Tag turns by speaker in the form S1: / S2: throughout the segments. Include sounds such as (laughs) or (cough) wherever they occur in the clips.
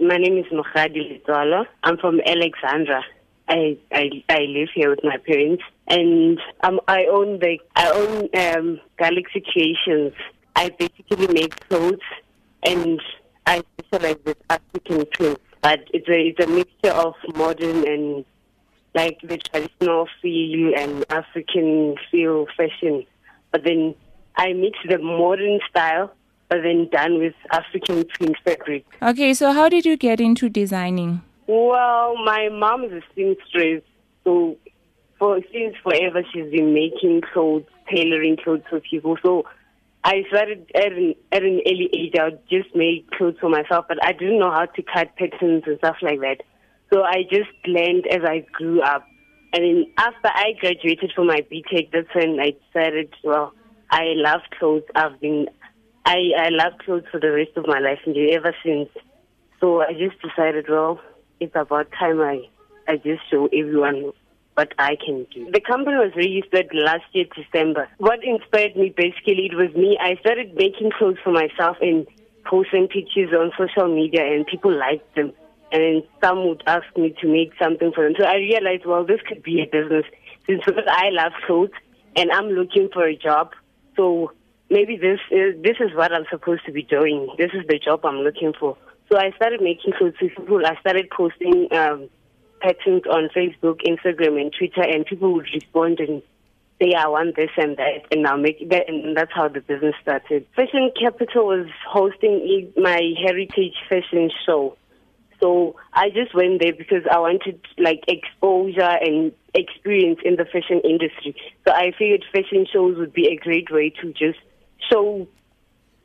S1: My name is Mokgadi Letsoalo. I'm from Alexandra. I, I I live here with my parents, and um, I own the I own um, Galaxy Creations. I basically make clothes, and I specialize with African prints. But it's a it's a mixture of modern and like the traditional feel and African feel fashion. But then I mix the modern style then done with African print fabric.
S2: Okay, so how did you get into designing?
S1: Well, my mom is a seamstress, so for since forever she's been making clothes, tailoring clothes for people. So I started at an, at an early age. I would just make clothes for myself, but I didn't know how to cut patterns and stuff like that. So I just learned as I grew up. And then after I graduated from my BTech, that's when I decided, well, I love clothes. I've been I, I love clothes for the rest of my life and ever since. So I just decided, well, it's about time I, I just show everyone what I can do. The company was registered last year, December. What inspired me basically, it was me. I started making clothes for myself and posting pictures on social media and people liked them. And some would ask me to make something for them. So I realized, well, this could be a business since because I love clothes and I'm looking for a job. So maybe this is this is what I'm supposed to be doing. This is the job I'm looking for. So I started making clothes for people. I started posting um, patterns on Facebook, Instagram, and Twitter, and people would respond and say, "I want this and that," and I'll make that. And that's how the business started. Fashion Capital was hosting my heritage fashion show. So I just went there because I wanted like exposure and experience in the fashion industry. So I figured fashion shows would be a great way to just show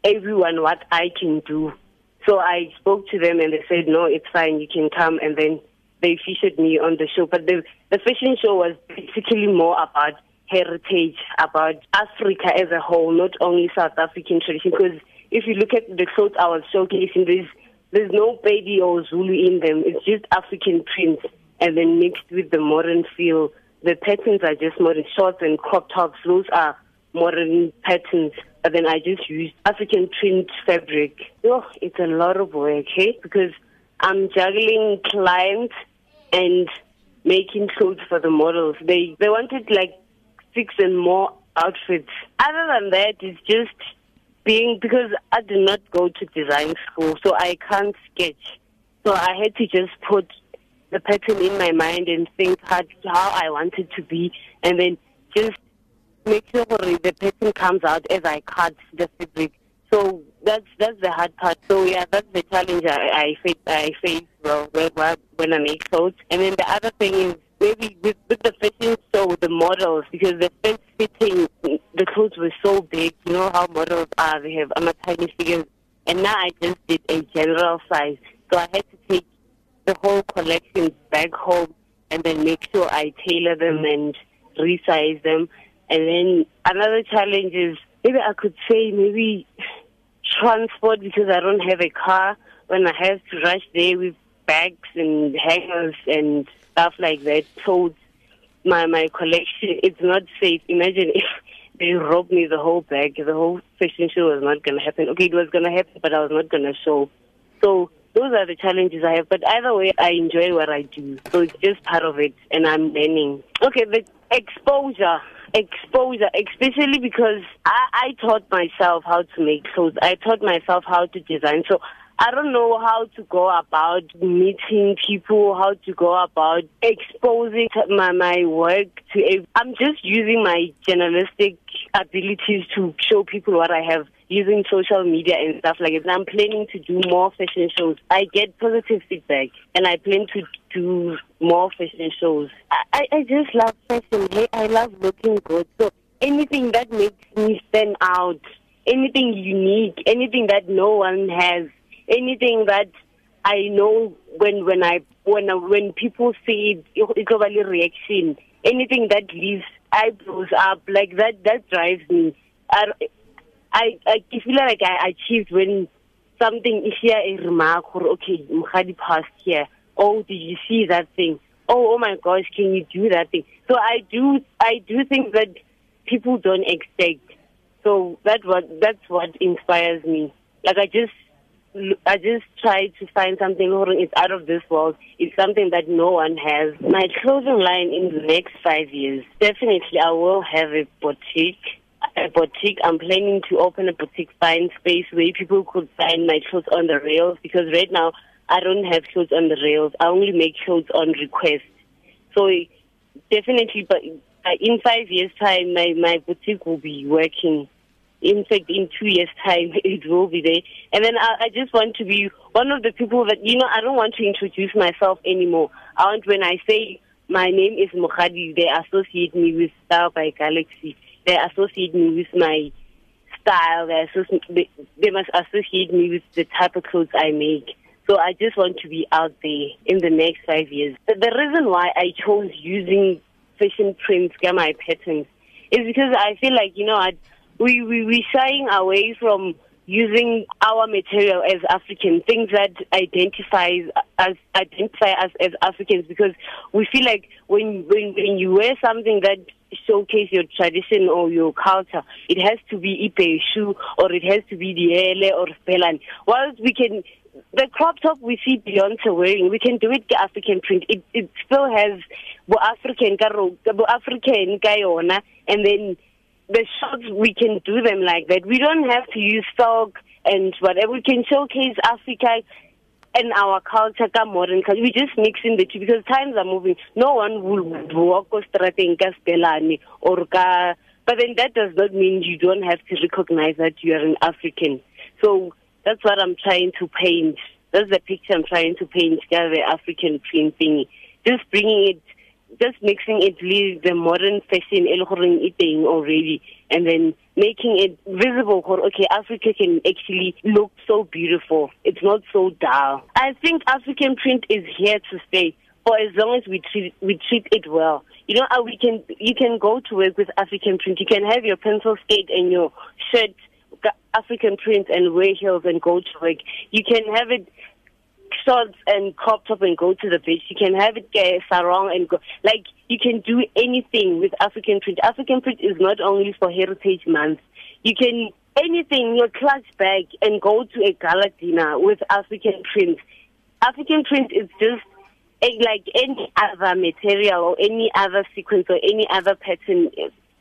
S1: everyone what I can do. So I spoke to them and they said, no, it's fine, you can come. And then they featured me on the show. But the, the fashion show was basically more about heritage, about Africa as a whole, not only South African tradition. Because if you look at the clothes I was showcasing, there's, there's no baby or Zulu in them. It's just African prints and then mixed with the modern feel. The patterns are just modern shorts and crop tops. Those are modern patterns but then I just used African print fabric. Oh, it's a lot of work, hey? Because I'm juggling clients and making clothes for the models. They they wanted like six and more outfits. Other than that, it's just being because I did not go to design school, so I can't sketch. So I had to just put the pattern in my mind and think how, how I wanted to be, and then just make sure the pattern comes out as I cut the fabric. So that's that's the hard part. So yeah, that's the challenge I, I face. I face well when I make clothes. And then the other thing is maybe with, with the fashion show, the models because the first fitting, the clothes were so big. You know how models are; they have I'm a tiny figures. And now I just did a general size, so I had to take the whole collection back home and then make sure I tailor them and resize them. And then another challenge is maybe I could say maybe transport because I don't have a car when I have to rush there with bags and hangers and stuff like that. So my my collection it's not safe. Imagine if (laughs) they robbed me the whole bag, the whole fashion show was not gonna happen. Okay, it was gonna happen but I was not gonna show. So those are the challenges I have. But either way I enjoy what I do. So it's just part of it and I'm learning. Okay, the exposure exposure, especially because I, I taught myself how to make clothes. I taught myself how to design. So I don't know how to go about meeting people, how to go about exposing my, my work to. I'm just using my journalistic abilities to show people what I have using social media and stuff like that. I'm planning to do more fashion shows. I get positive feedback and I plan to do more fashion shows. I, I just love fashion. Hey, I love looking good. So anything that makes me stand out, anything unique, anything that no one has, anything that I know when when I when when people see it, it's only reaction. Anything that leaves eyebrows up like that that drives me. I, I, I feel like I achieved when something is here a remark or okay, Mokgadi passed here. Oh, did you see that thing? Oh, oh my gosh, can you do that thing? So I do, I do think that people don't expect. So that what that's what inspires me. Like I just I just try to find something it's out of this world. It's something that no one has. My clothing line in the next five years, definitely I will have a boutique. A boutique. I'm planning to open a boutique find space where people could find my clothes on the rails because right now I don't have clothes on the rails. I only make clothes on request. So definitely, but in five years' time, my my boutique will be working in fact, in two years' time, (laughs) it will be there. And then I, I just want to be one of the people that, you know, I don't want to introduce myself anymore. I want, when I say my name is Mokgadi, they associate me with Star by Galaxy. They associate me with my style. They, associate, they, they must associate me with the type of clothes I make. So I just want to be out there in the next five years. The, the reason why I chose using fashion prints, my patterns, is because I feel like, you know, I, we, we, we're shying away from using our material as African, things that identifies as identify us as Africans because we feel like when when, when you wear something that showcase your tradition or your culture, it has to be ipe shoe or it has to be the ele or spelan. Whilst we can the crop top we see Beyonce wearing, we can do it the African print. It it still has African garo, bo African kayona and then the shots we can do them like that. We don't have to use stock and whatever. We can showcase Africa and our culture, ka modern culture. We just mix in the two because times are moving. No one will walk or strating ka or ka. But then that does not mean you don't have to recognize that you are an African. So that's what I'm trying to paint. That's the picture I'm trying to paint, the African print thing. Just bringing it just mixing it with the modern fashion already and then making it visible okay africa can actually look so beautiful. It's not so dull. I think african print is here to stay for as long as we treat we treat it well. You know uh, we can you can go to work with african print. You can have your pencil skate and your shirt african print and wear heels and go to work you can have it shorts and crop top and go to the beach. You can have it uh, sarong and go. Like you can do anything with African print. African print is not only for Heritage Month. You can anything your clutch bag and go to a gala dinner with African print. African print is just a, like any other material or any other sequence or any other pattern.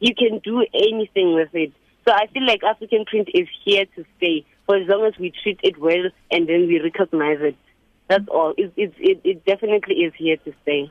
S1: You can do anything with it. So I feel like African print is here to stay for as long as we treat it well and then we recognize it. That's all. It, it, it, it definitely is here to stay.